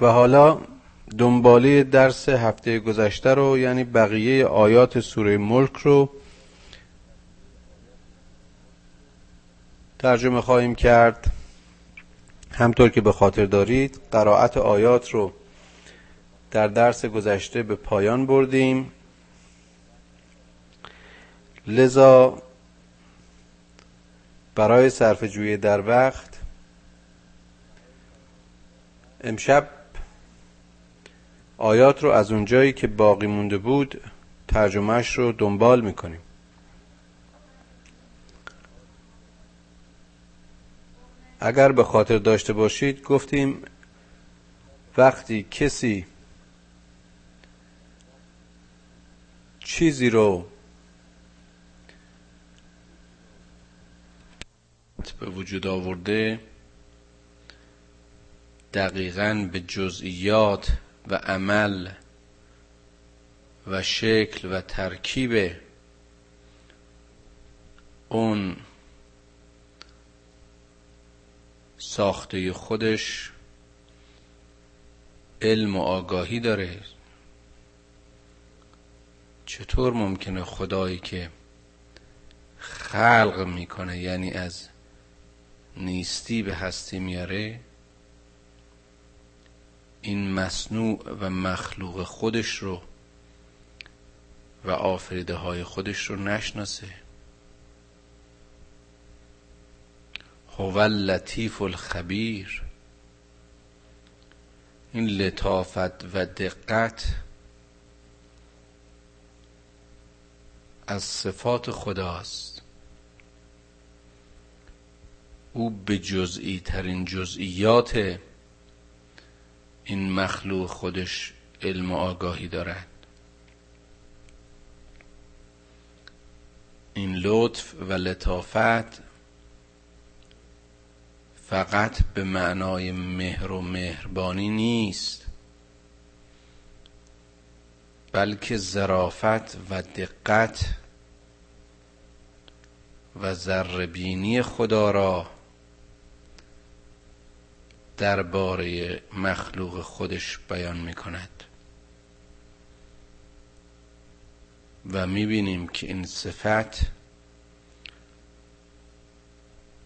و حالا دنباله درس هفته گذشته رو یعنی بقیه آیات سوره ملک رو ترجمه خواهیم کرد. همطور که به خاطر دارید قرائت آیات رو در درس گذشته به پایان بردیم. لذا برای صرف جویی در وقت امشب آیات رو از اونجایی که باقی مونده بود ترجمهش رو دنبال می‌کنیم. اگر به خاطر داشته باشید گفتیم وقتی کسی چیزی رو به وجود آورده دقیقا به جزئیات و عمل و شکل و ترکیب اون ساخته خودش علم و آگاهی داره. چطور ممکنه خدایی که خلق می‌کنه یعنی از نیستی به هستی میاره این مصنوع و مخلوق خودش رو و آفریده های خودش رو نشناسه. هو لطیف الخبیر. این لطافت و دقت از صفات خداست. او به جزئی ترین جزئیات این مخلوق خودش علم و آگاهی دارد. این لطف و لطافت فقط به معنای مهر و مهربانی نیست بلکه ظرافت و دقت و ذربینی خدا را درباره مخلوق خودش بیان می کند و می بینیم که این صفت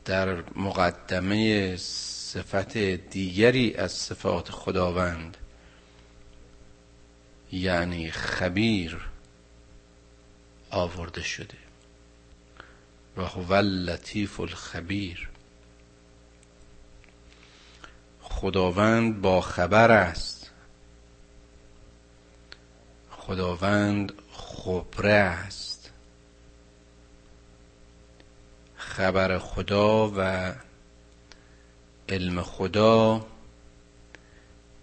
در مقدمه صفت دیگری از صفات خداوند یعنی خبیر آورده شده. و هو اللطیف الخبیر. خداوند با خبر است. خداوند خبره است. خبر خدا و علم خدا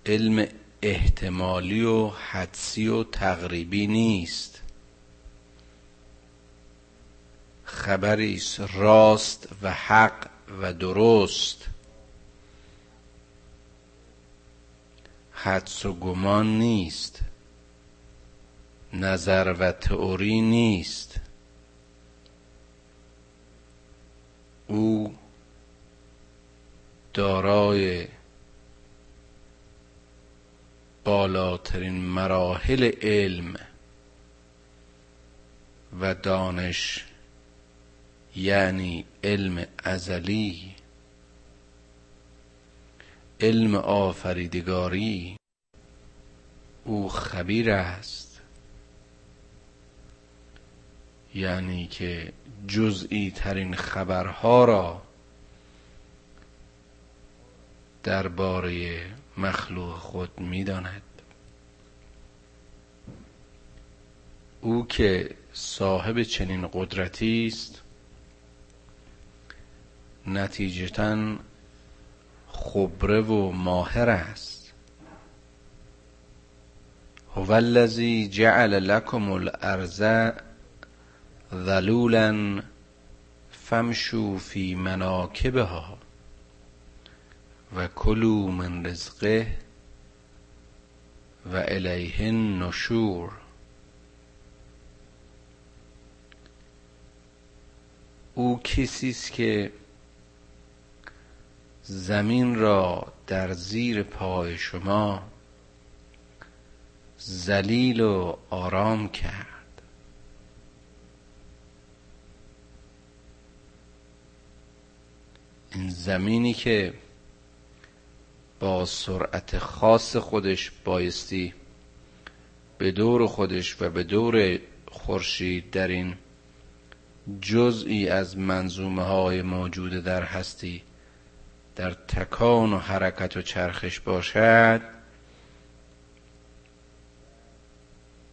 علم احتمالی و حدسی و تقریبی نیست. خبری راست و حق و درست. حدس و گمان نیست. نظر و تئوری نیست. او دارای بالاترین مراحل علم و دانش یعنی علم ازلی علم آفریدگاری او خبیر است. یعنی که جزئی ترین خبرها را درباره مخلوق خود می‌داند. او که صاحب چنین قدرتی است نتیجتا خبره و ماهر است. هو الذی جعل لكم الارض ذلولا فامشوا فی مناکبها و کلوا من رزقه و الیه النشور. او کسی است که زمین را در زیر پای شما زلیل و آرام کرد. این زمینی که با سرعت خاص خودش بایستی به دور خودش و به دور خورشید در این جزئی از منظومه های موجود در هستی در تکان و حرکت و چرخش باشد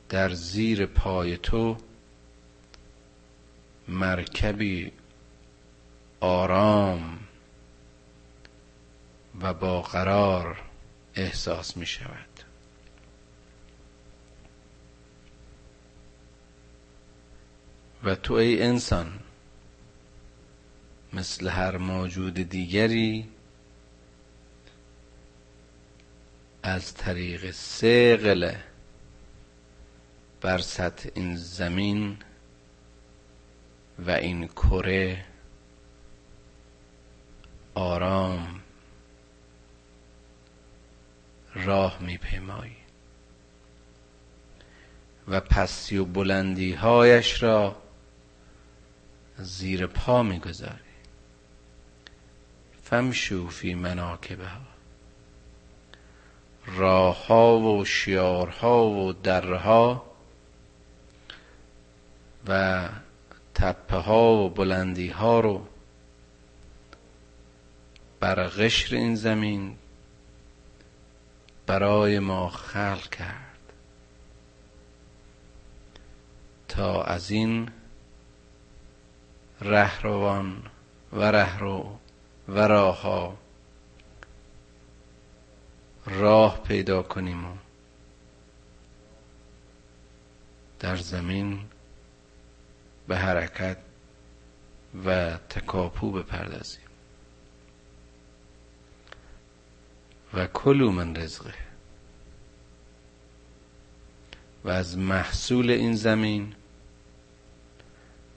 در زیر پای تو مرکبی آرام و با قرار احساس می شود. و تو ای انسان مثل هر موجود دیگری از طریق سه بر سطح این زمین و این کره آرام راه میپیمایی. و پستی و بلندی هایش را زیر پا می‌گذاری. فمشو فی مناکبها. راه ها و شیارها و درها و تپه ها و بلندی ها رو بر قشر این زمین برای ما خلق کرد تا از این رهروان و رهرو و راه راه پیدا کنیم و در زمین به حرکت و تکاپو بپردازیم. و کلو من رزقه. و از محصول این زمین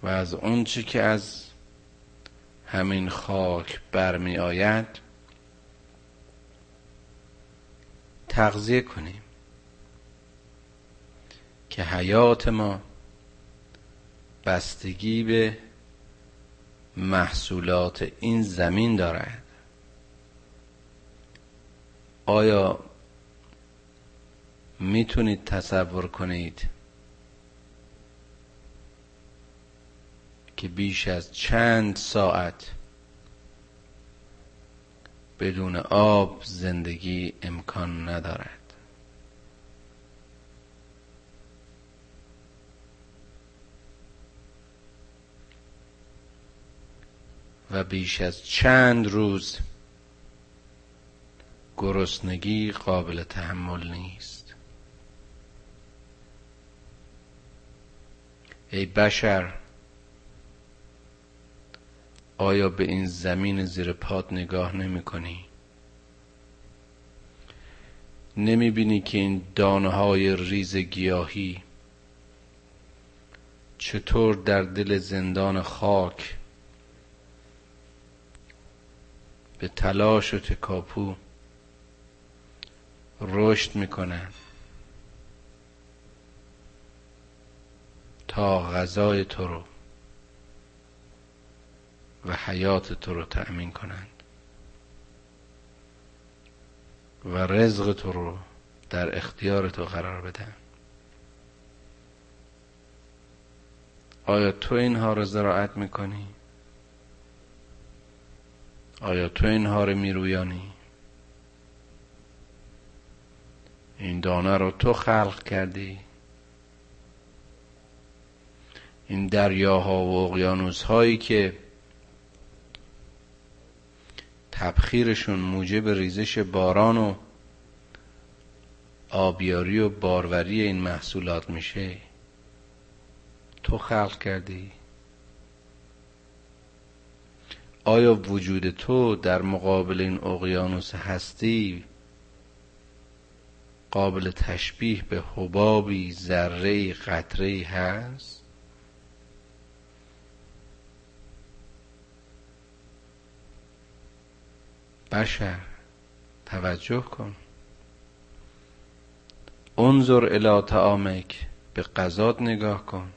و از اونچه که از همین خاک برمی آید تغذیه کنیم که حیات ما بستگی به محصولات این زمین دارد. آیا می‌تونید تصور کنید که بیش از چند ساعت بدون آب زندگی امکان ندارد؟ و بیش از چند روز گرسنگی قابل تحمل نیست ای بشر آیا به این زمین زیر پات نگاه نمی کنی؟ نمی بینی که این دانه های ریز گیاهی چطور در دل زندان خاک به تلاش و تکاپو رشد می‌کنن تا غذای تو رو و حیات تو رو تأمین کنند و رزق تو رو در اختیار تو قرار بدن آیا تو اینها رو زراعت می‌کنی؟ آیا تو اینها رو میرویانی؟ این دانه رو تو خلق کردی این دریاها و اقیانوس هایی که تبخیرشون موجب ریزش باران و آبیاری و باروری این محصولات میشه تو خلق کردی آیا وجود تو در مقابل این اقیانوس هستی؟ قابل تشبیه به حبابی ذره قطره هست؟ بشر توجه کن. انظر الى تعامک به قضات نگاه کن.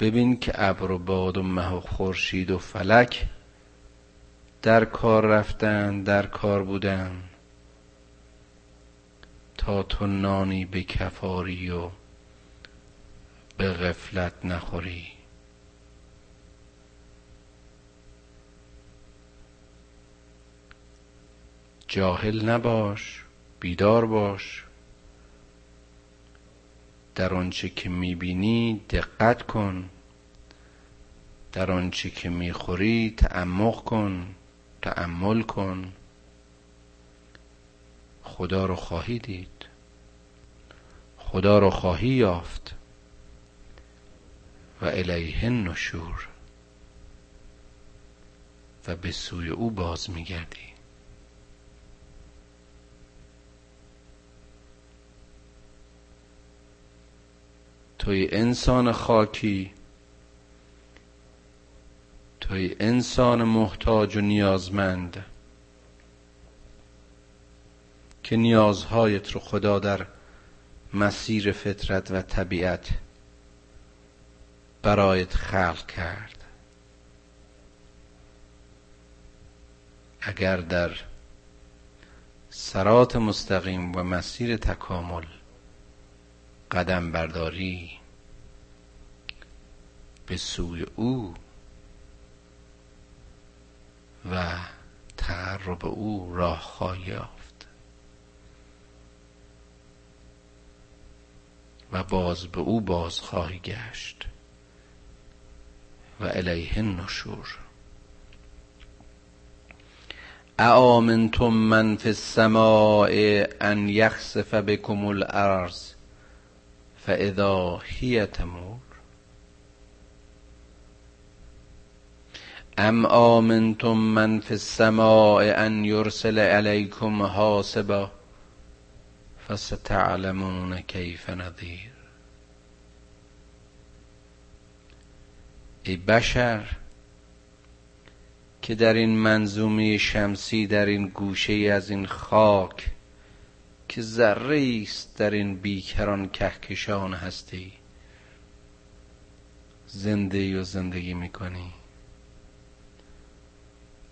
ببین که ابر و باد و مه و خورشید و فلک در کار رفتن در کار بودن تا تو نانی به کفاری و به غفلت نخوری. جاهل نباش بیدار باش. در آنچه که می‌بینی دقت کن. در آنچه که می‌خوری تعمق کن تعمل کن. خدا رو خواهی دید. خدا رو خواهی یافت. و الیه نشور و به سوی او باز میگردی. توی انسان خاکی توی انسان محتاج و نیازمند که نیازهایت رو خدا در مسیر فطرت و طبیعت برایت خلق کرد. اگر در سرات مستقیم و مسیر تکامل قدم برداری به سوی او و تعرب او راه خواهی یافت و باز به او باز خواهی گشت و الیه النشور. اآمنتم من فی السماء ان یخسف بكم الارض فاذا هی تمور ام آمنتم من فی السماء ان یرسل علیکم حاصبا فستعلمون کیف نذیر ای بشر که در این منظومه شمسی در این گوشه از این خاک که ذره است در این بیکران کهکشان هستی. زنده و زندگی می‌کنی؟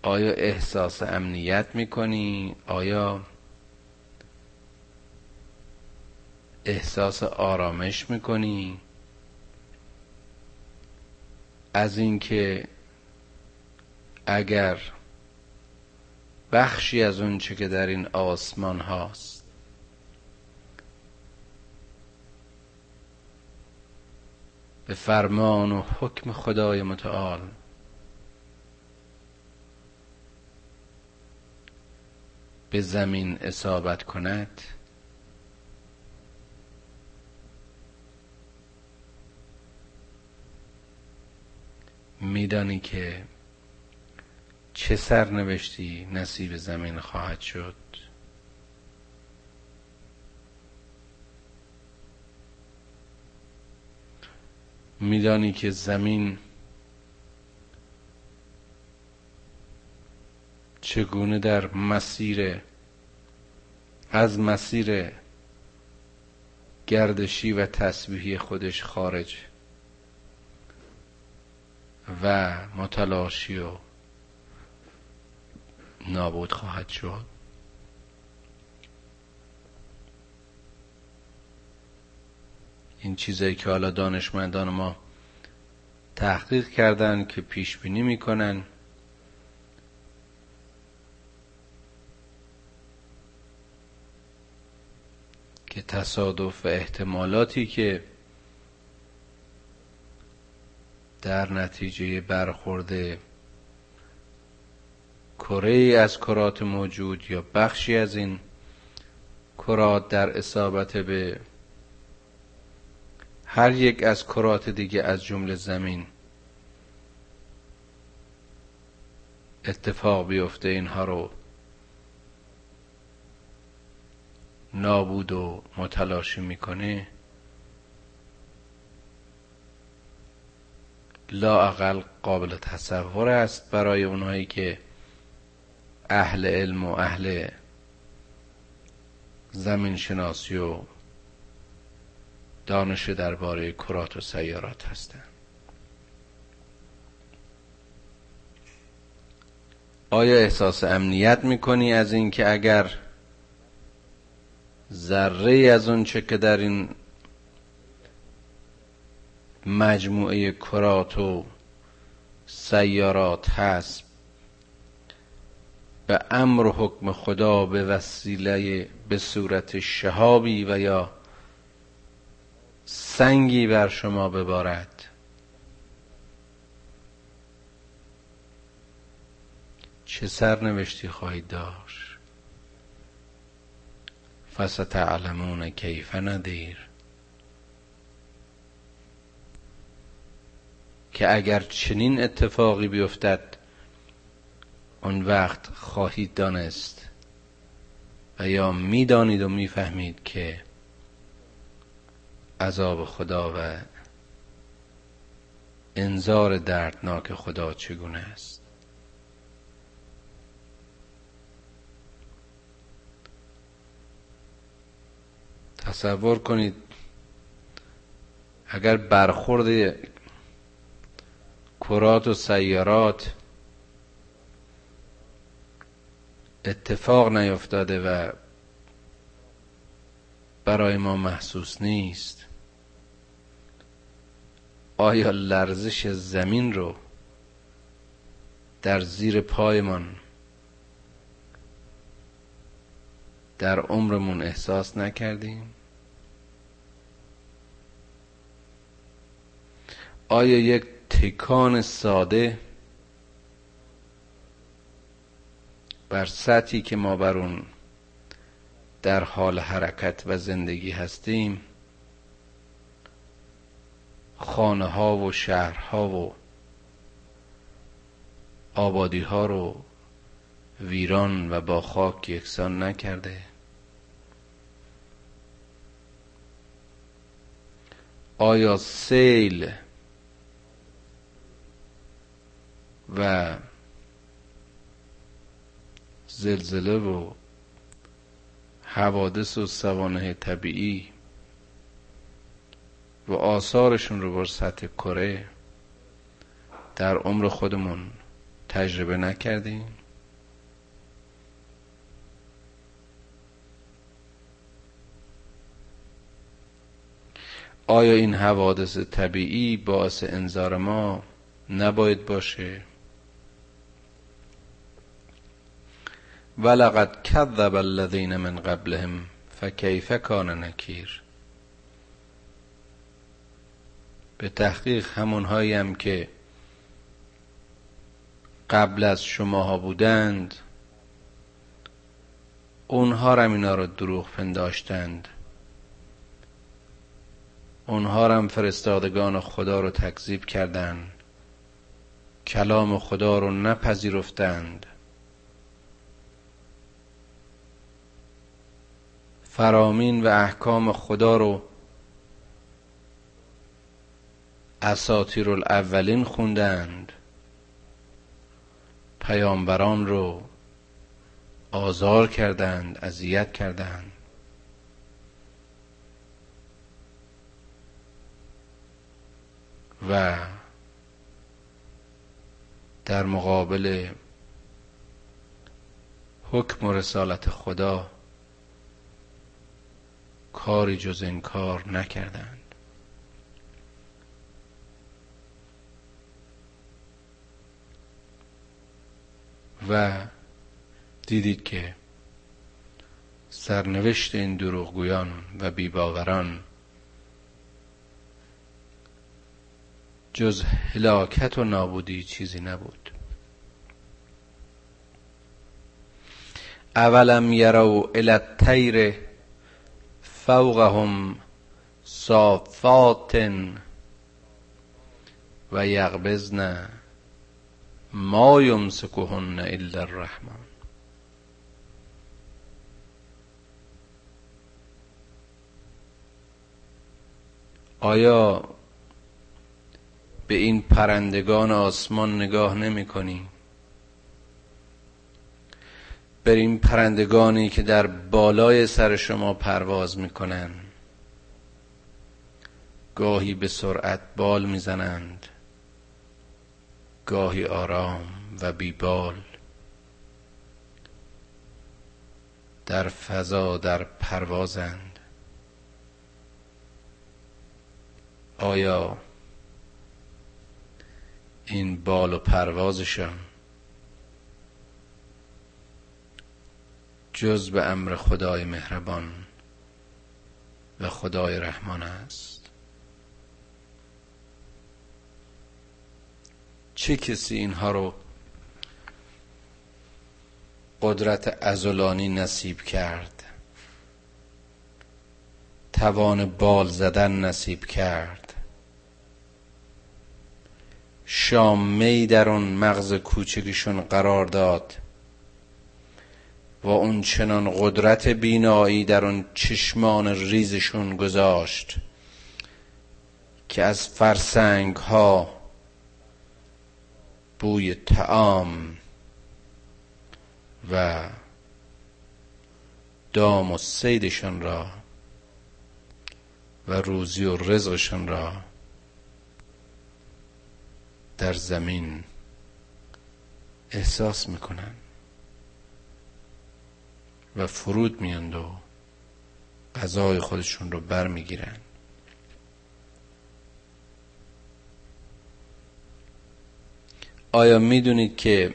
آیا احساس امنیت می‌کنی؟ آیا احساس آرامش می‌کنی؟ از اینکه اگر بخشی از اونچه که در این آسمان هاست به فرمان و حکم خدای متعال. به زمین اصابت کند. میدانی که چه سرنوشتی نصیب زمین خواهد شد. میدانی که زمین چگونه در مسیر از مسیر گردشی و تسبیحی خودش خارج و متلاشی و نابود خواهد شد. این چیزایی که حالا دانشمندان ما تحقیق کردن که پیش بینی می‌کنن. که تصادف و احتمالاتی که در نتیجه برخورد کره از کرات موجود یا بخشی از این کرات در اصابت به هر یک از کرات دیگه از جمله زمین اتفاق بیفته اینها رو نابود و متلاشی می‌کنه لااقل قابل تصور است برای اونایی که اهل علم و اهل زمین شناسی و دانش درباره کرات و سیارات هستند. آیا احساس امنیت می‌کنی از اینکه اگر ذره از اون چه که در این مجموعه کرات و سیارات هست به امر حکم خدا به وسیله به صورت شهابی و یا سنگی بر شما ببارد. چه سرنوشتی خواهید داشت؟ فستعلمون کیف ندیر که اگر چنین اتفاقی بیفتد اون وقت خواهید دانست و یا می‌دانید و می‌فهمید که عذاب خدا و انذار دردناک خدا چگونه است؟ تصور کنید اگر برخورد کرات و سیارات اتفاق نیفتاده و برای ما محسوس نیست آیا لرزش زمین رو در زیر پایمان در عمرمون احساس نکردیم؟ آیا یک تکان ساده بر سطحی که ما بر اون در حال حرکت و زندگی هستیم خانه ها و شهرها و آبادی ها رو ویران و با خاک یکسان نکرده. آیا سیل و زلزله و حوادث و سوانه طبیعی و آثارشون رو بر سطح کره در عمر خودمون تجربه نکردیم. آیا این حوادث طبیعی باعث انذار ما نباید باشه؟ ولقد کذب الذین من قبلهم فکیف کان نکیر به تحقیق همونهایی هم که قبل از شماها بودند اونها هم اینا رو دروغ پنداشتند. اونها هم فرستادگان خدا رو تکذیب کردند. کلام خدا رو نپذیرفتند. فرامین و احکام خدا رو اساطیر الاولین خوندند. پیامبران رو آزار کردند اذیت کردند. و در مقابل حکم و رسالت خدا کاری جز این کار نکردند. و دیدید که سرنوشت این دروغگویان و بیباوران جز هلاکت و نابودی چیزی نبود. اولم یرو الی الطیر فوقهم صافات و یغبزن ما یمسکهن الا الرحمن آیا به این پرندگان آسمان نگاه نمی کنی؟ بر این پرندگانی که در بالای سر شما پرواز می‌کنن گاهی به سرعت بال می‌زنند گاهی آرام و بیبال. در فضا در پروازند. آیا این بال و پروازشان جز به امر خدای مهربان و خدای رحمان است؟ چه کسی اینها رو قدرت ازولانی نصیب کرد؟ توان بال زدن نصیب کرد. شامی در اون مغز کوچکشون قرار داد و اون چنان قدرت بینایی در اون چشمان ریزشون گذاشت که از فرسنگ ها بوی تعام و دام و سیدشان را و روزی و رزقشان را در زمین احساس می‌کنن و فرود میاند و غذای خودشون رو بر آیا می‌دونید که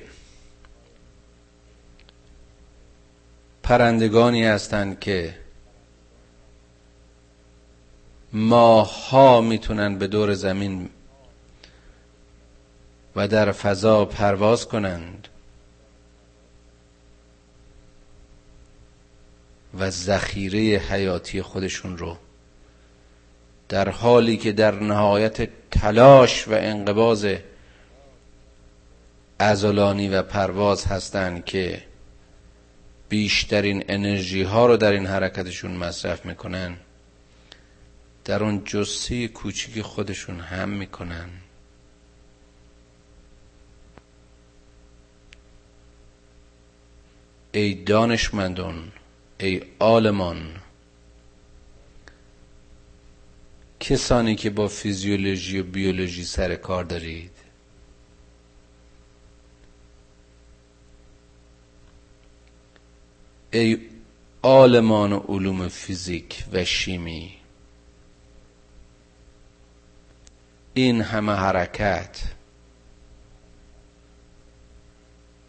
پرندگانی هستند که ماها می‌تونن به دور زمین و در فضا پرواز کنند و ذخیره حیاتی خودشون رو در حالی که در نهایت تلاش و انقباز ازولانی و پرواز هستند که بیشترین انرژی ها رو در این حرکتشون مصرف می‌کنن در اون جسه کوچیک خودشون هم می‌کنن. ای دانشمندان ای آلمان کسانی که با فیزیولوژی و بیولوژی سر کار دارید ای آلمان و علوم فیزیک و شیمی این همه حرکت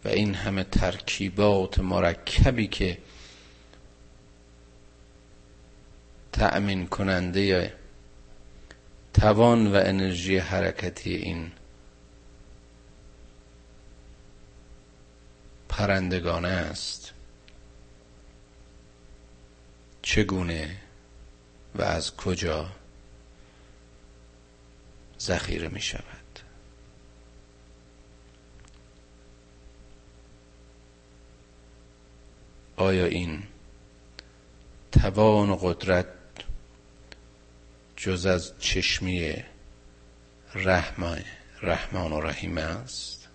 و این همه ترکیبات مرکبی که تأمین کننده توان و انرژی حرکتی این پرندگانه است. چگونه و از کجا ذخیره می شود. آیا این توان و قدرت جز از چشمی رحمان و رحیم است؟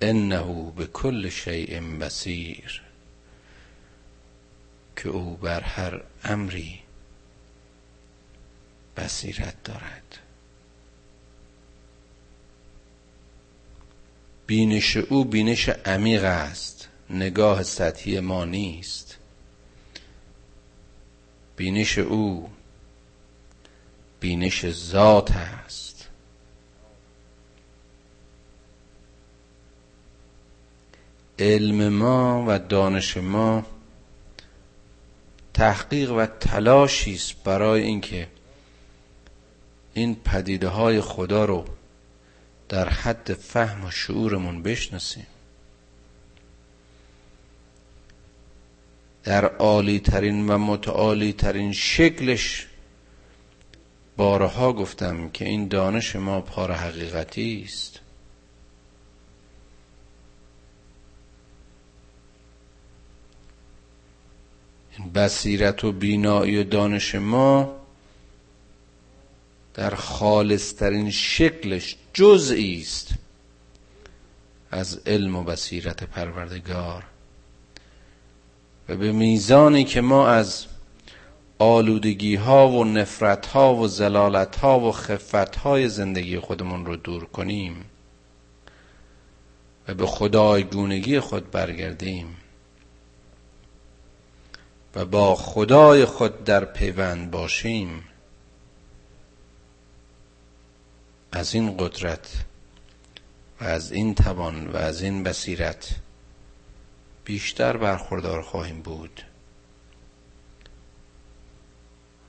انه به کل شیء بصیر. که او بر هر امری بصیرت دارد. بینش او بینش عمیق است نگاه سطحی ما نیست. بینش او بینش ذات است. علم ما و دانش ما تحقیق و تلاشی است برای اینکه این پدیده های خدا رو در حد فهم و شعورمون بشناسیم. در عالی ترین و متعالی ترین شکلش بارها گفتم که این دانش ما پار حقیقتی است این بصیرت و بینایی و دانش ما در خالصترین شکلش جزئی است از علم و بصیرت پروردگار. و به میزانی که ما از آلودگی ها و نفرت ها و زلالت ها و خفت های زندگی خودمون رو دور کنیم و به خدایگونگی خود برگردیم. و با خدای خود در پیوند باشیم. از این قدرت و از این توان و از این بصیرت بیشتر برخوردار خواهیم بود.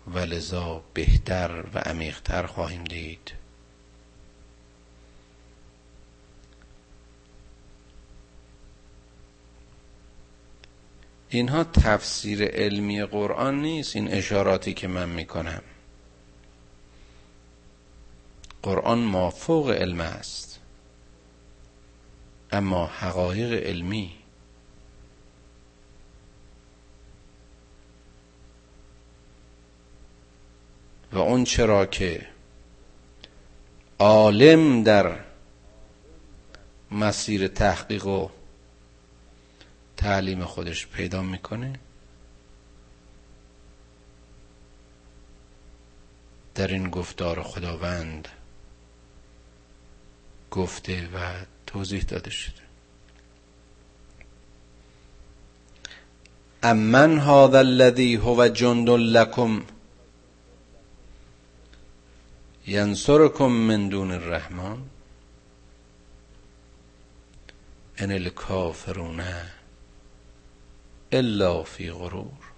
و لذا بهتر و عمیقتر خواهیم دید. اینها تفسیر علمی قرآن نیست این اشاراتی که من می‌کنم. قرآن مافوق علم است اما حقایق علمی. و اون چرا که عالم در مسیر تحقیق و تعلیم خودش پیدا می‌کنه. در این گفتار خداوند گفته و توضیح داده شده. امن هذا الذي هو جند لكم ینصرکم من دون الرحمن. ان الکافرون الا فی غرور.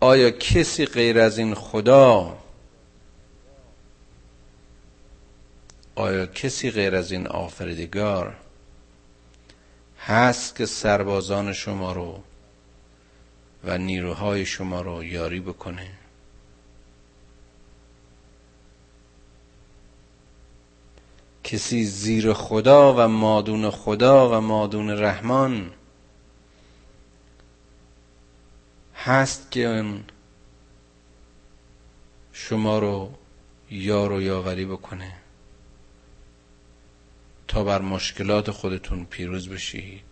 آیا کسی غیر از این خدا؟ آیا کسی غیر از این آفریدگار هست که سربازان شما رو و نیروهای شما رو یاری بکنه؟ کسی زیر خدا و مادون خدا و مادون رحمان هست که شما رو یار و یاوری بکنه تا بر مشکلات خودتون پیروز بشید.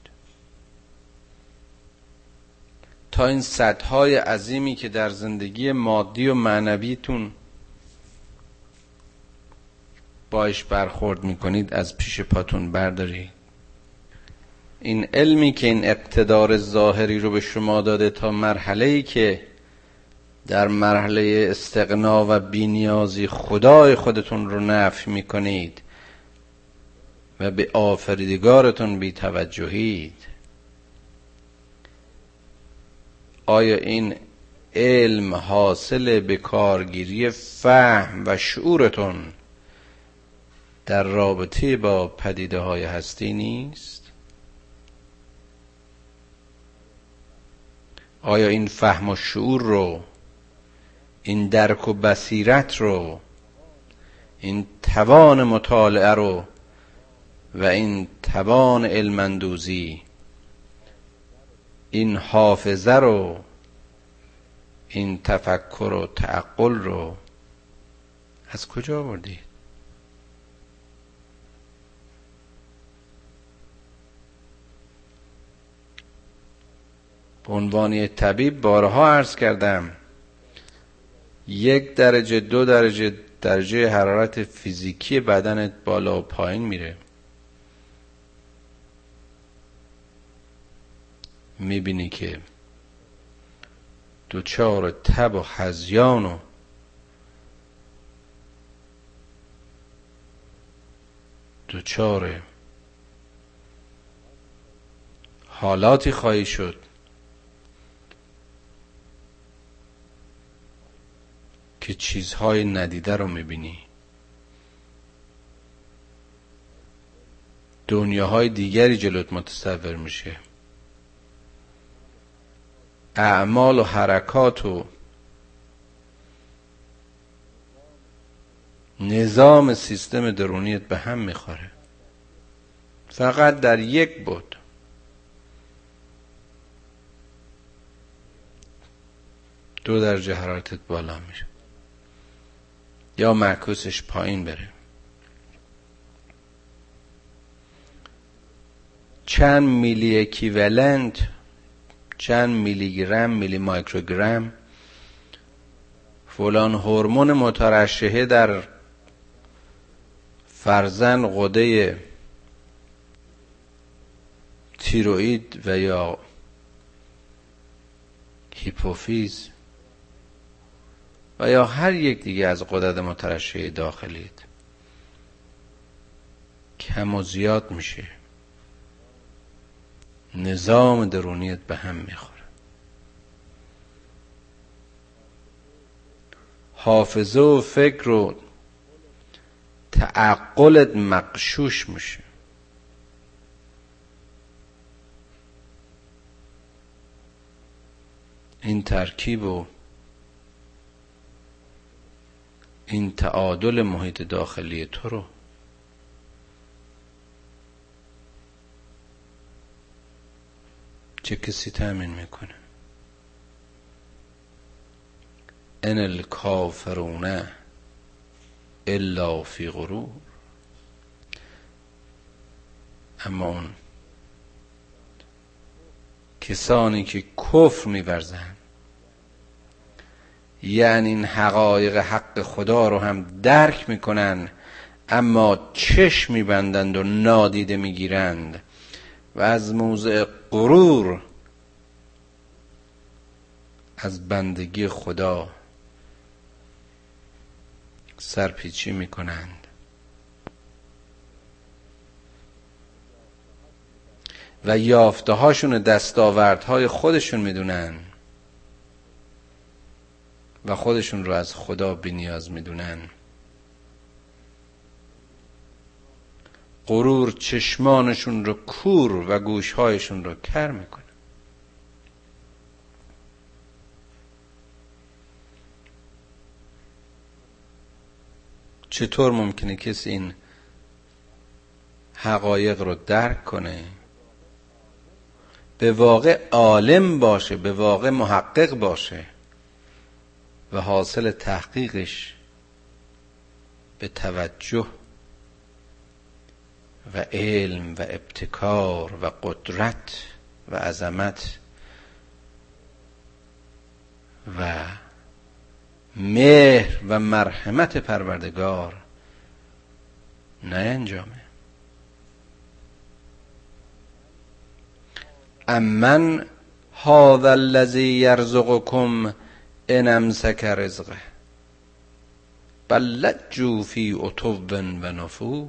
تا این صدهای عظیمی که در زندگی مادی و معنویتون باش برخورد می‌کنید از پیش پاتون بردارید. این علمی که این اقتدار ظاهری رو به شما داده تا مرحله ای که در مرحله استقنا و بینیازی خدای خودتون رو نفی می‌کنید و به آفریدگارتون بی توجهید آیا این علم حاصل به کارگیری فهم و شعورتون در رابطه با پدیده های هستی نیست؟ آیا این فهم و شعور رو این درک و بصیرت رو این توان مطالعه رو و این توان علمندوزی این حافظه رو این تفکر و تعقل رو از کجا آوردید به عنوان طبیب بارها عرض کردم. یک درجه دو درجه درجه حرارت فیزیکی بدنت بالا و پایین میره. می‌بینی که دوچار تب و خزیان و دوچار حالاتی خواهی شد. که چیزهای ندیده رو می‌بینی. دنیاهای دیگری جلوت متصور میشه. اعمال و حرکات و نظام سیستم درونیت به هم می‌خوره. فقط در یک بود. دو درجه حرارتت بالا میره یا معکوسش پایین بره. چند میلی اکیولنت چند میلی گرم میلی مایکروگرم فلان هورمون مترشحه در فرزن قده تیروئید و یا هیپوفیز. و یا هر یک دیگه از قدرت مترشح داخلیت کم و زیاد میشه. نظام درونیت به هم می‌خوره. حافظه و فکر و تعقلت مقشوش میشه. این ترکیب و این تعادل محیط داخلی تو رو. چه کسی تأمین می‌کنه؟ ان الکافرون الا فی غرور. اما اون کسانی که کفر میورزند یعنی این حقایق حق خدا رو هم درک می‌کنن اما چشم میبندند و نادیده می‌گیرند. و از موضع غرور از بندگی خدا سرپیچی می‌کنند. و یافته هاشون دستاوردهای خودشون می‌دونن. و خودشون رو از خدا بینیاز می‌دونن. غرور چشمانشون رو کور و گوشهایشون رو کر می‌کنه. چطور ممکنه کسی این حقایق رو درک کنه؟ به واقع عالم باشه به واقع محقق باشه. و حاصل تحقیقش به توجه و علم و ابتکار و قدرت و عظمت و مهر و مرحمت پروردگار نه انجامه امن هذا الذی یرزقکم ان امسک رزقه. بل لجوا فی عتو و نفور.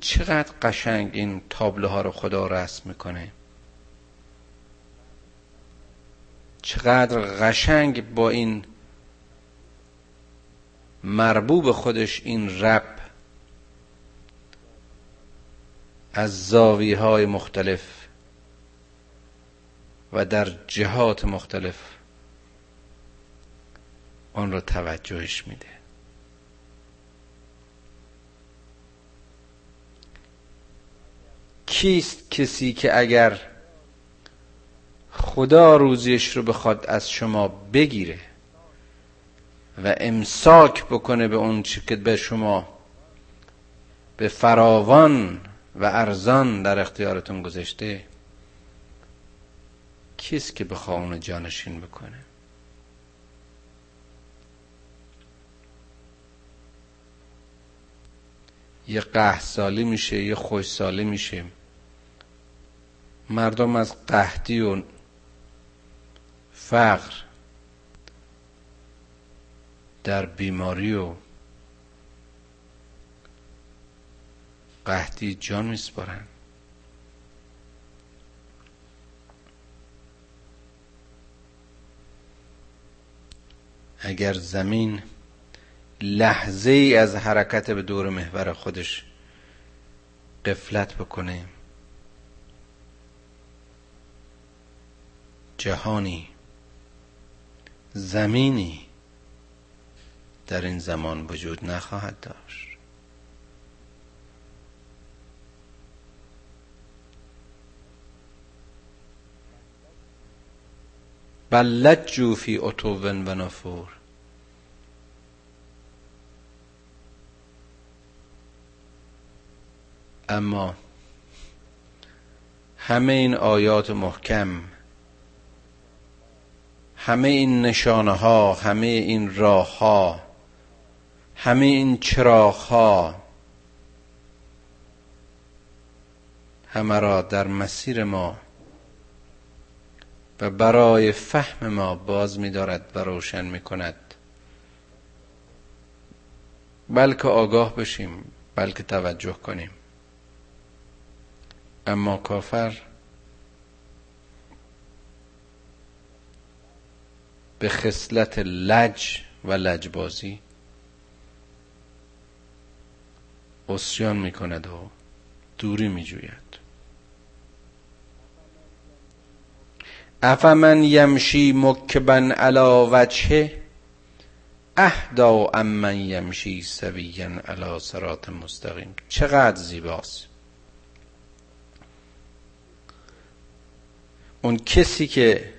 چقدر قشنگ این تابلوها رو خدا رسم می‌کنه. چقدر قشنگ با این مربوب خودش این رب از زاویه های مختلف و در جهات مختلف آن را توجهش میده. کیست کسی که اگر خدا روزیش رو بخواد از شما بگیره و امساک بکنه به اون چی که به شما به فراوان و ارزان در اختیارتون گذاشته کیست که بخوا اونو جانشین بکنه؟ یه قهد سالی میشه یه خوش سالی میشه. مردم از قهدی و فقر در بیماری و قهدی جان میسپارن. اگر زمین لحظه ای از حرکت به دور محور خودش قفلت بکنه جهانی زمینی در این زمان وجود نخواهد داشت. بل لجو فی و نفور. اما همه این آیات محکم همه این نشانه ها همه این راه ها همه این چراغ ها همه را در مسیر ما و برای فهم ما باز می دارد و روشن می کند بلکه آگاه بشیم بلکه توجه کنیم. اما کافر به خصلت لج و لجبازی اسیان می کند و دوری می جوید افمن یمشی مکبن علا وجهه؟ اهدا امن یمشی سویا علا سرات مستقیم چقدر زیباست. اون کسی که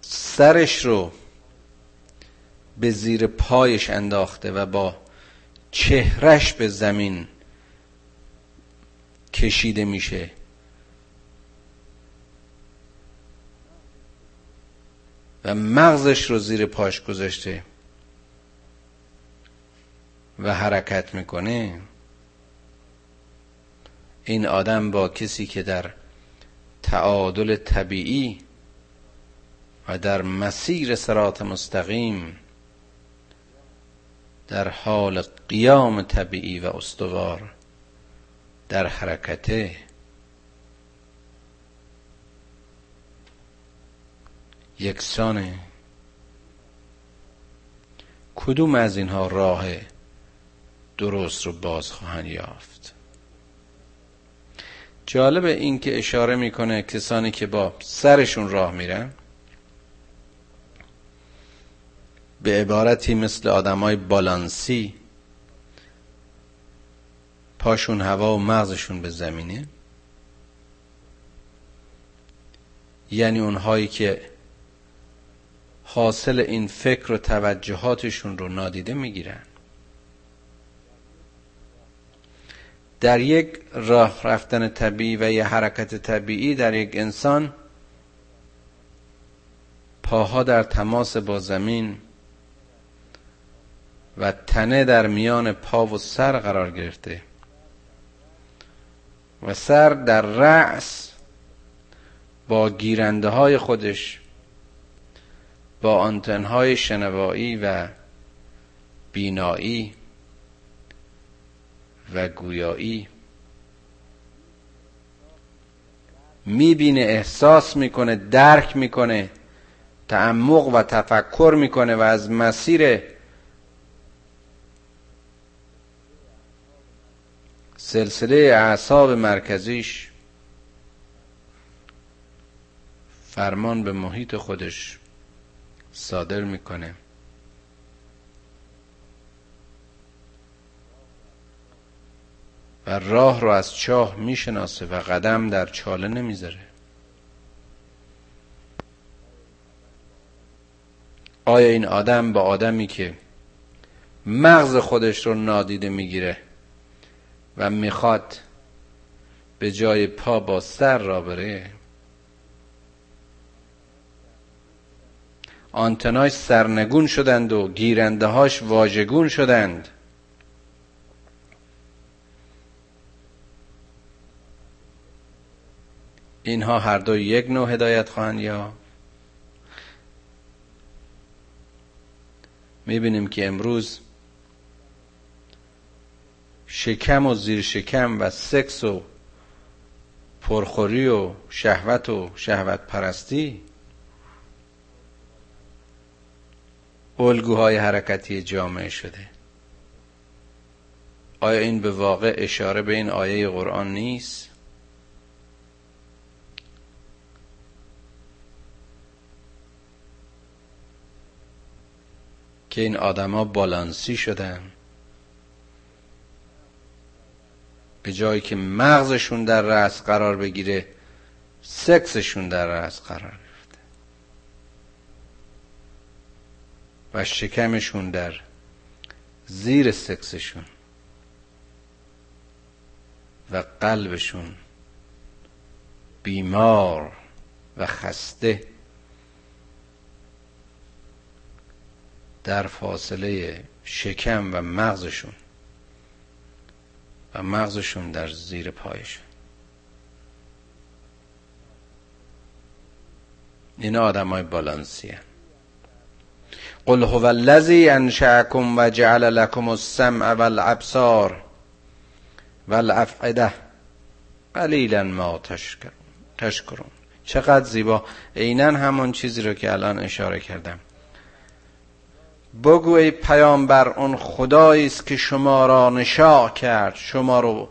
سرش رو به زیر پایش انداخته و با چهرش به زمین کشیده میشه و مغزش رو زیر پاش گذاشته و حرکت می‌کنه. این آدم با کسی که در تعادل طبیعی و در مسیر سرات مستقیم در حال قیام طبیعی و استوار در حرکته یکسانه کدوم از اینها راه درست رو باز خواهند یافت؟ جالب این که اشاره می‌کنه کسانی که با سرشون راه میرن به عبارتی مثل آدمای بالانسی پاشون هوا و مغزشون به زمینه. یعنی اونهایی که حاصل این فکر و توجهاتشون رو نادیده می‌گیرن. در یک راه رفتن طبیعی و یه حرکت طبیعی در یک انسان پاها در تماس با زمین و تنه در میان پا و سر قرار گرفته و سر در رأس با گیرنده های خودش با آنتنهای شنوایی و بینایی و گویایی می‌بینه احساس می‌کنه درک می‌کنه تعمق و تفکر می‌کنه و از مسیر سلسله اعصاب مرکزیش فرمان به محیط خودش صادر می‌کنه. و راه رو از چاه می‌شناسه و قدم در چاله نمی‌ذاره. آیا این آدم با آدمی که مغز خودش رو نادیده می‌گیره و می‌خواد به جای پا با سر را بره؟ آنتناش سرنگون شدند و گیرنده هاش واژگون شدند. اینها هر دو یک نوع هدایت خواهند یا؟ می‌بینیم که امروز شکم و زیر شکم و سکس و پرخوری و شهوت و شهوت پرستی الگوهای حرکتی جامعه شده. آیا این به واقع اشاره به این آیه قرآن نیست؟ که این آدما بالانسی شدن. به جایی که مغزشون در رأس قرار بگیره سکسشون در رأس قرار و شکمشون در زیر سکسشون و قلبشون بیمار و خسته در فاصله شکم و مغزشون و مغزشون در زیر پایشون. این آدم های بالانسی قل هو الذی انشأکم و جعل لکم السمع والابصار والافعده قلیلا ما تشکرون. چقدر زیبا. عینا همون چیزی رو که الان اشاره کردم. بگو ای پیامبر اون خدایی است که شما را نشاع کرد. شما رو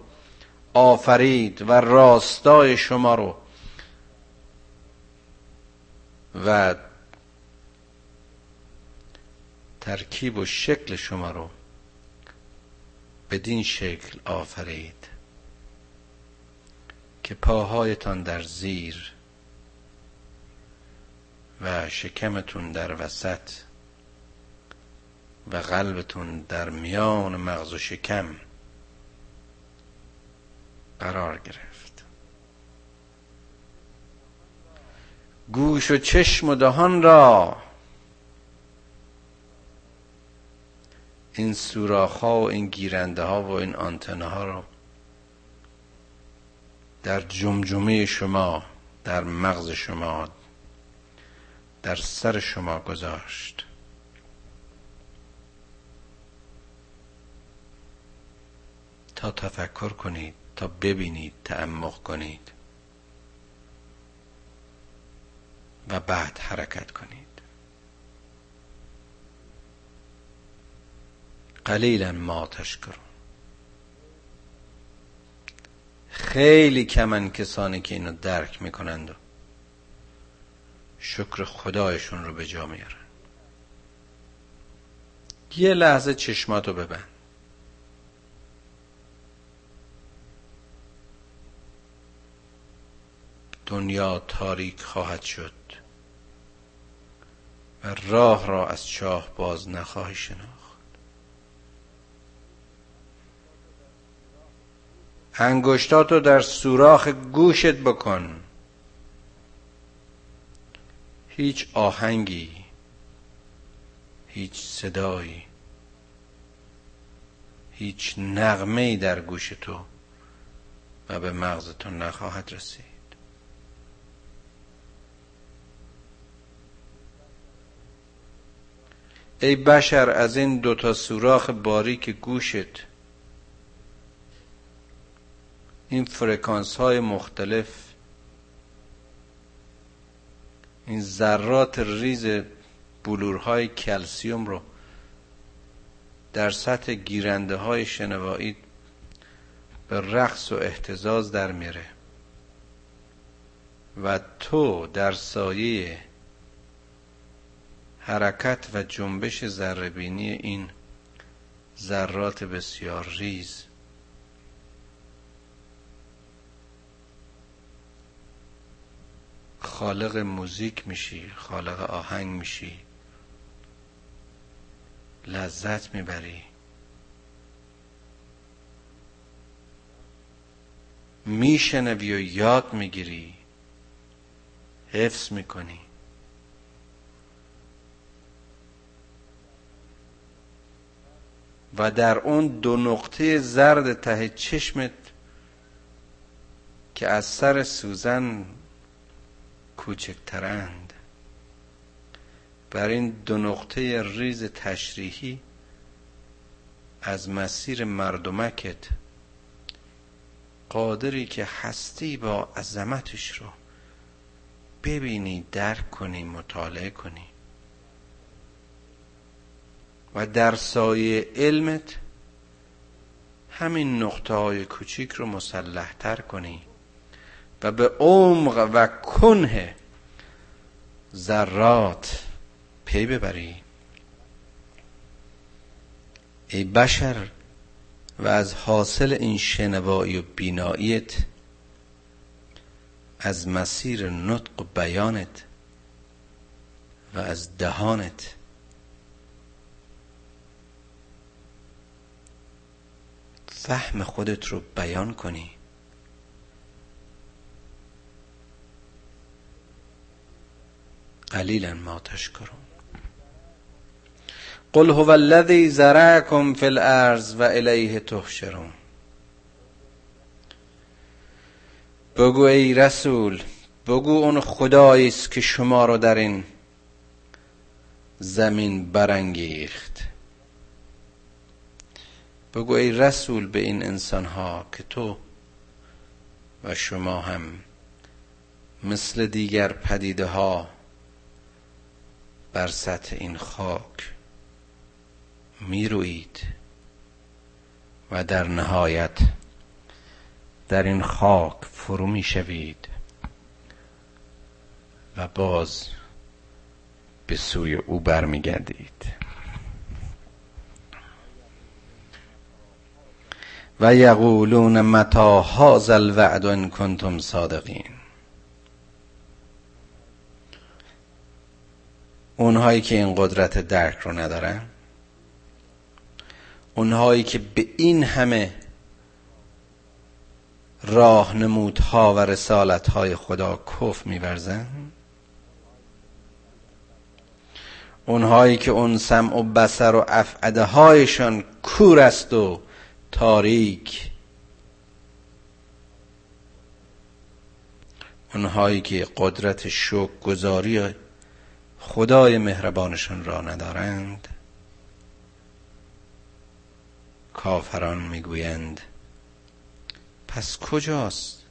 آفرید و راستای شما رو. و ترکیب و شکل شما رو بدین شکل آفرید که پاهایتان در زیر و شکمتون در وسط و قلبتون در میان مغز و شکم قرار گرفت. گوش و چشم و دهان را این سوراخ ها و این گیرنده ها و این آنتنه ها رو در جمجمه شما در مغز شما در سر شما گذاشت. تا تفکر کنید تا ببینید تعمق کنید و بعد حرکت کنید. قلیلا ما تشکرون. خیلی کمن کسانی که اینو درک می‌کنند و شکر خدایشون رو به جا میارن. یه لحظه چشماتو ببند. دنیا تاریک خواهد شد و راه را از چاه باز نخواهی شناخت انگشتاتو در سوراخ گوشت بکن. هیچ آهنگی هیچ صدایی هیچ نغمه در گوش تو و به مغز تو نخواهد رسید. ای بشر از این دوتا سوراخ باریک گوشت این فرکانس های مختلف این ذرات ریز بلورهای کلسیوم رو در سطح گیرنده های شنوایی به رقص و اهتزاز در میاره و تو در سایه حرکت و جنبش ذربینی این ذرات بسیار ریز. خالق موزیک میشی خالق آهنگ میشی. لذت می‌بری. میشنوی و یاد می‌گیری. حفظ می‌کنی. و در اون دو نقطه زرد ته چشمت که از سر سوزن کوچکترند. بر این دو نقطه ریز تشریحی از مسیر مردمکت قادری که هستی با عظمتش رو ببینی درک کنی مطالعه کنی. و در سایه علمت همین نقطه های کوچیک رو مسلحتر کنی. و به عمق و کنه ذرات پی ببری. ای بشر و از حاصل این شنوایی و بیناییت از مسیر نطق و بیانت و از دهانت. فهم خودت رو بیان کنی. قلیلا ما تشکرون. قل هو الذی زرعکم فی الارض و الیه تحشرون. بگو ای رسول بگو اون خدایی است که شما رو در این زمین برانگیخت. بگو ای رسول به این انسان ها که تو و شما هم مثل دیگر پدیده ها بر سطح این خاک می‌روید و در نهایت در این خاک فرو می‌شوید و باز به سوی او برمیگردید. و یقولون متا هذا الوعد ان کنتم صادقین؟ اونهایی که این قدرت درک رو ندارن اونهایی که به این همه راهنمودها و رسالتهای خدا کف میورزن اونهایی که اون سمع و بسر و افعده هایشان کور است و تاریک اونهایی که قدرت شوک گذاری خدای مهربانشان را ندارند؟ کافران می‌گویند پس کجاست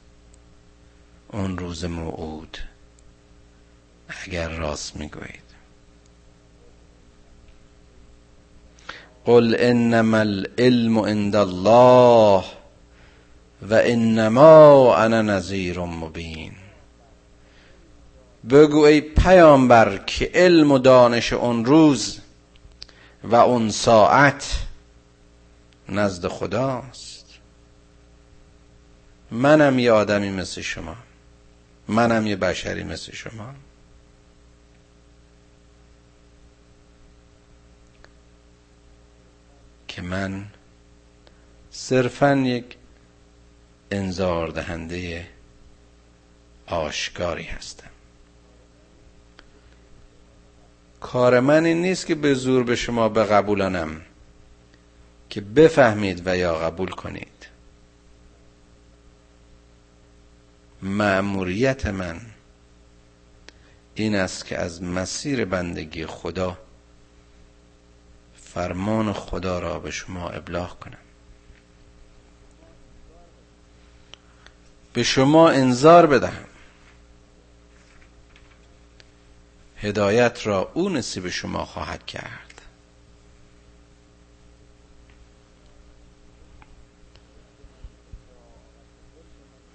اون روز موعود؟ اگر راست می‌گویید. قل انما العلم عند الله و انما انا نذیر مبین. بگو ای پیامبر که علم و دانش اون روز و اون ساعت نزد خداست. منم یه آدمی مثل شما. منم یه بشری مثل شما. که من صرفا یک انذار دهنده آشکاری هستم. کار من این نیست که به زور به شما بقبولانم. که بفهمید و یا قبول کنید. مأموریت من این است که از مسیر بندگی خدا فرمان خدا را به شما ابلاغ کنم. به شما انذار بدهم. هدایت را او نصیب شما خواهد کرد.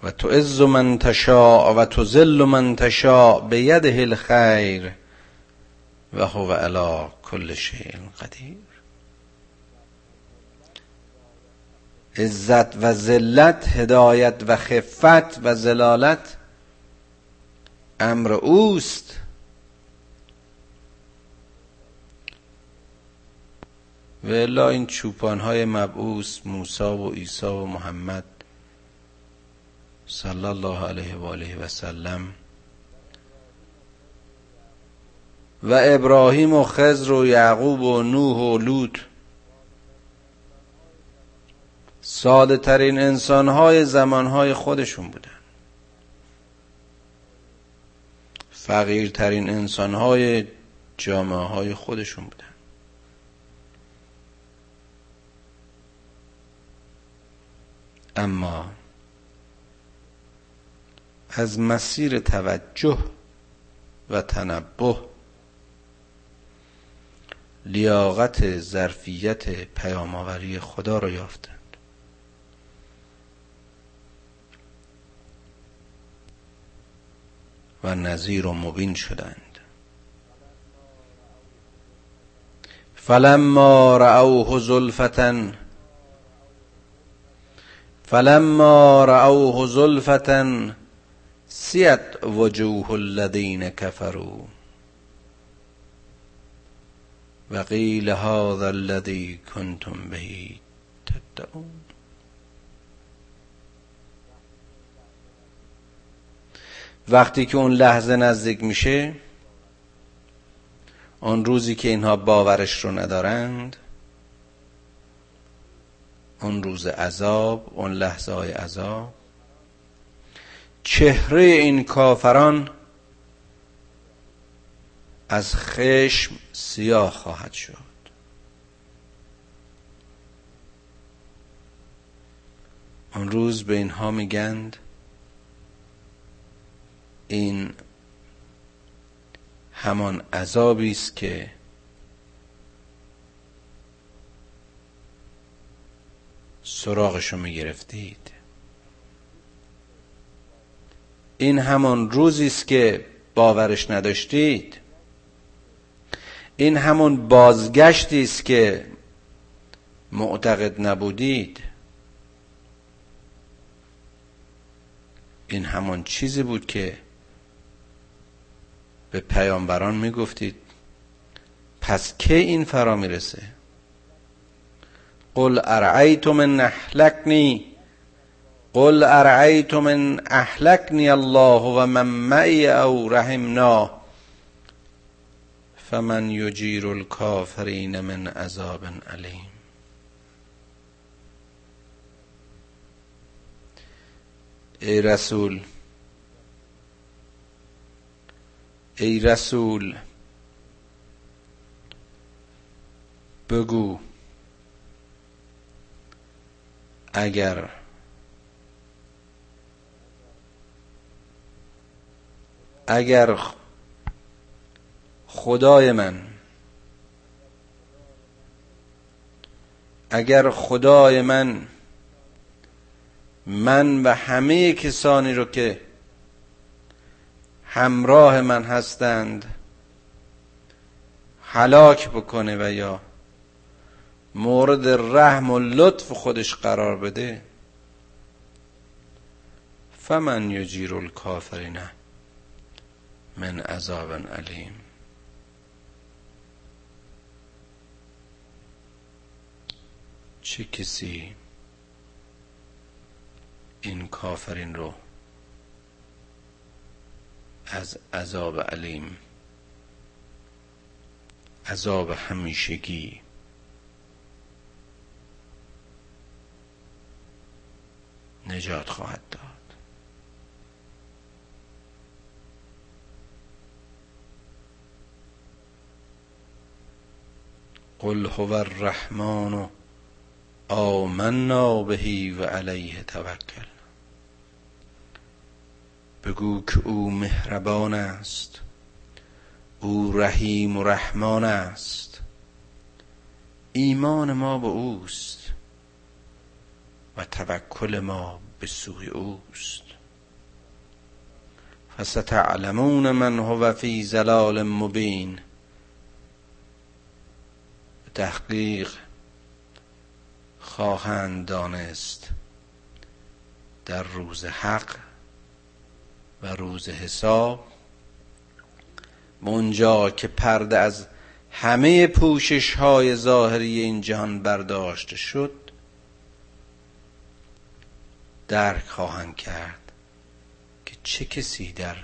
و تعز من تشاء و تذل من تشاء بیده الخیر و هو علی کل شیء قدیر. عزت و ذلت هدایت و خفت و زلالت امر اوست. و الا این چوپان های مبعوث موسی و عیسی و محمد صلی الله علیه و آله و سلم و ابراهیم و خضر و یعقوب و نوح و لوط ساده ترین انسان های زمان های خودشون بودن. فقیرترین انسان های جامعه های خودشون بودن. اما از مسیر توجه و تنبه لیاقت ظرفیت پیامآوری خدا را یافتند. و نظیر و مبین شدند. فلما رأوه زلفتا فلما رأوه زلفتا سیت وجوه الذین کفروا و قیل هذا الذی کنتم به تدعون. وقتی که اون لحظه نزدیک میشه اون روزی که اینها باورش رو ندارند اون روز عذاب اون لحظه های عذاب. چهره این کافران از خشم سیاه خواهد شد. اون روز به اینها میگند این همان عذابی است که سراغشو می‌گرفتید. این همان روزی است که باورش نداشتید. این همون بازگشتی است که معتقد نبودید. این همان چیزی بود که به پیامبران می‌گفتید. پس کی این فرا می‌رسه؟ قل أرعيتم إن أحلكني؟ قل أرعيتم إن أحلكني الله ومن معي أو رحمناه فمن يجير الكافرين من عذاب أليم. ای رسول ای رسول بگو اگر اگر خدای من اگر خدای من من و همه کسانی رو که همراه من هستند هلاک بکنه و یا مورد رحم و لطف خودش قرار بده. فمن یجیر الکافرین من عذاب علیم. چه کسی این کافرین رو از عذاب علیم عذاب همیشگی نجات خواهد داد. قل هو الرحمن آمنا بهی و علیه توکل. بگو که او مهربان است. او رحیم و رحمان است. ایمان ما به اوست. و توکل ما به سوی اوست. فستعلمون من هو فی زلال مبین. تحقیق خواهند دانست در روز حق و روز حساب. منجا که پرده از همه پوشش های ظاهری این جهان برداشته شد درک خواهند کرد که چه کسی در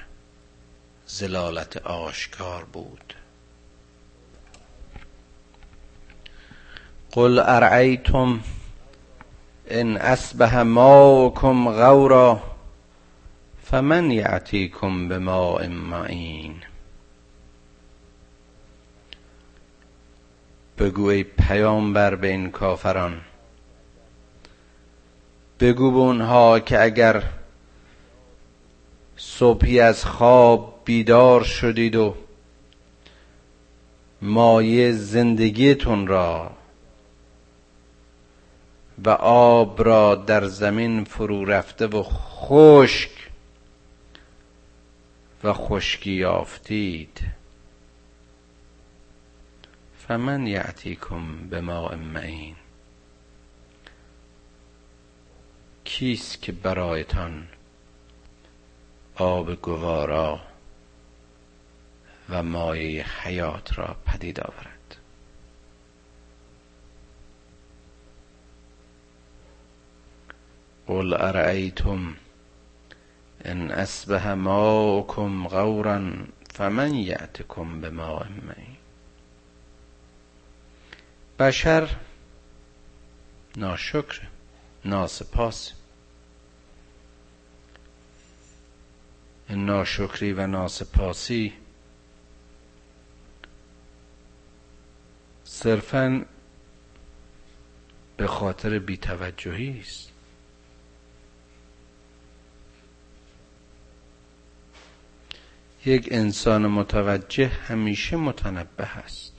زلالت آشکار بود. قل ارعیتم ان اصبح ماؤکم غورا فمن یعتیکم به ماء معین. بگو ای پیامبر به این کافران بگو به اونها که اگر صبحی از خواب بیدار شدید و مایه زندگیتون را و آب را در زمین فرو رفته و خشک و خشکی یافتید. فمن یعتیکم به ماء معین. کیست که برایتان آب گوارا و مایه حیات را پدید آورد؟ قل ارأیتم ان اصبح ماؤکم غورا فمن یأتکم بماء معین بشر ناشکر ناسپاس. ناشکری و ناسپاسی. صرفا به خاطر بیتوجهی است. یک انسان متوجه همیشه متنبه است.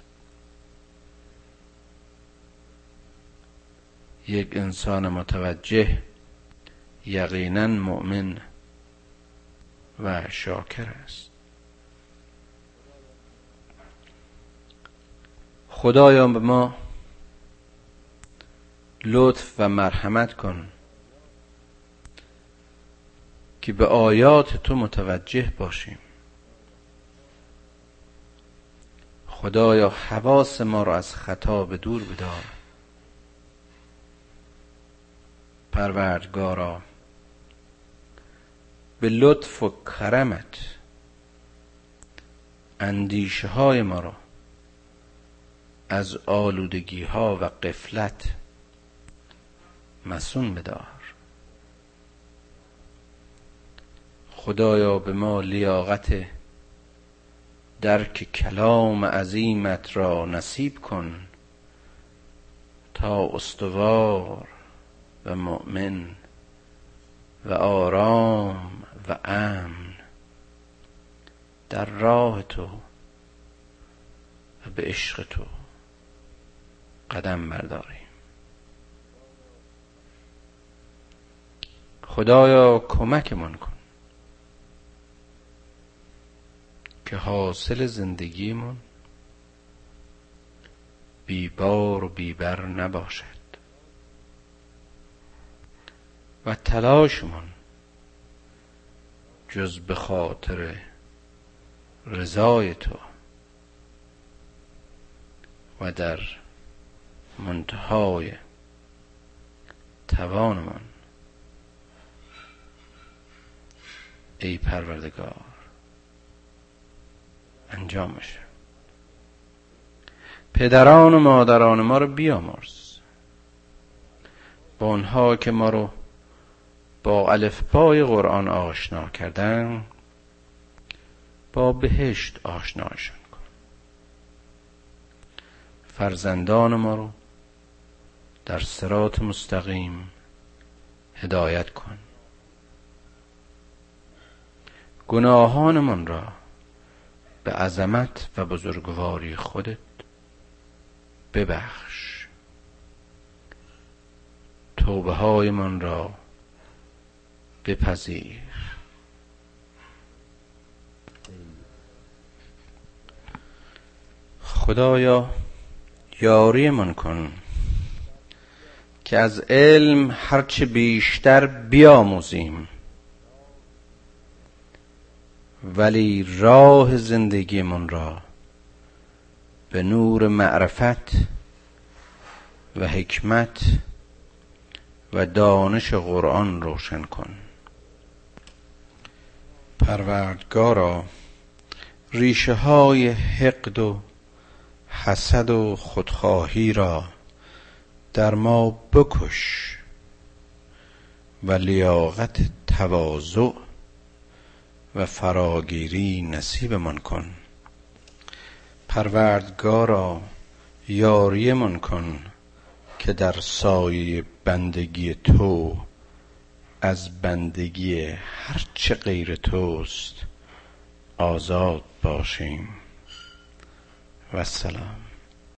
یک انسان متوجه یقینا مؤمن و شاکر است. خدایا به ما لطف و مرحمت کن که به آیات تو متوجه باشیم. خدایا حواس ما را از خطا به دور بدار. پروردگارا به لطف و کرمت اندیشه های ما را از آلودگی ها و قفلت مسون بدار. خدایا به ما لیاقت درک کلام عظیمت را نصیب کن تا استوار و مؤمن و آرام و امن در راه تو و به عشق تو قدم برداریم. خدایا کمکمان کن که حاصل زندگیمون بیبار و بیبر نباشد و تلاشمون جز به خاطر رضای تو و در منتهای توانمان. ای پروردگار انجام بشه پدران و مادران ما رو بیامرز. با اونها که ما رو با الفبای قرآن آشنا کردن با بهشت آشناشون کن. فرزندان ما رو در سرات مستقیم هدایت کن. گناهانمان را به عظمت و بزرگواری خودت ببخش. توبه های من را بپذیر. خدایا یاری من کن که از علم هرچه بیشتر بیاموزیم. ولی راه زندگیمون را به نور معرفت و حکمت و دانش قرآن روشن کن. پروردگارا ریشه های حقد و حسد و خودخواهی را در ما بکش و لیاقت تواضع و فراگیری نصیبمان کن. پروردگارا یاریمان کن که در سایه بندگی تو از بندگی هرچه غیر توست آزاد باشیم. و سلام.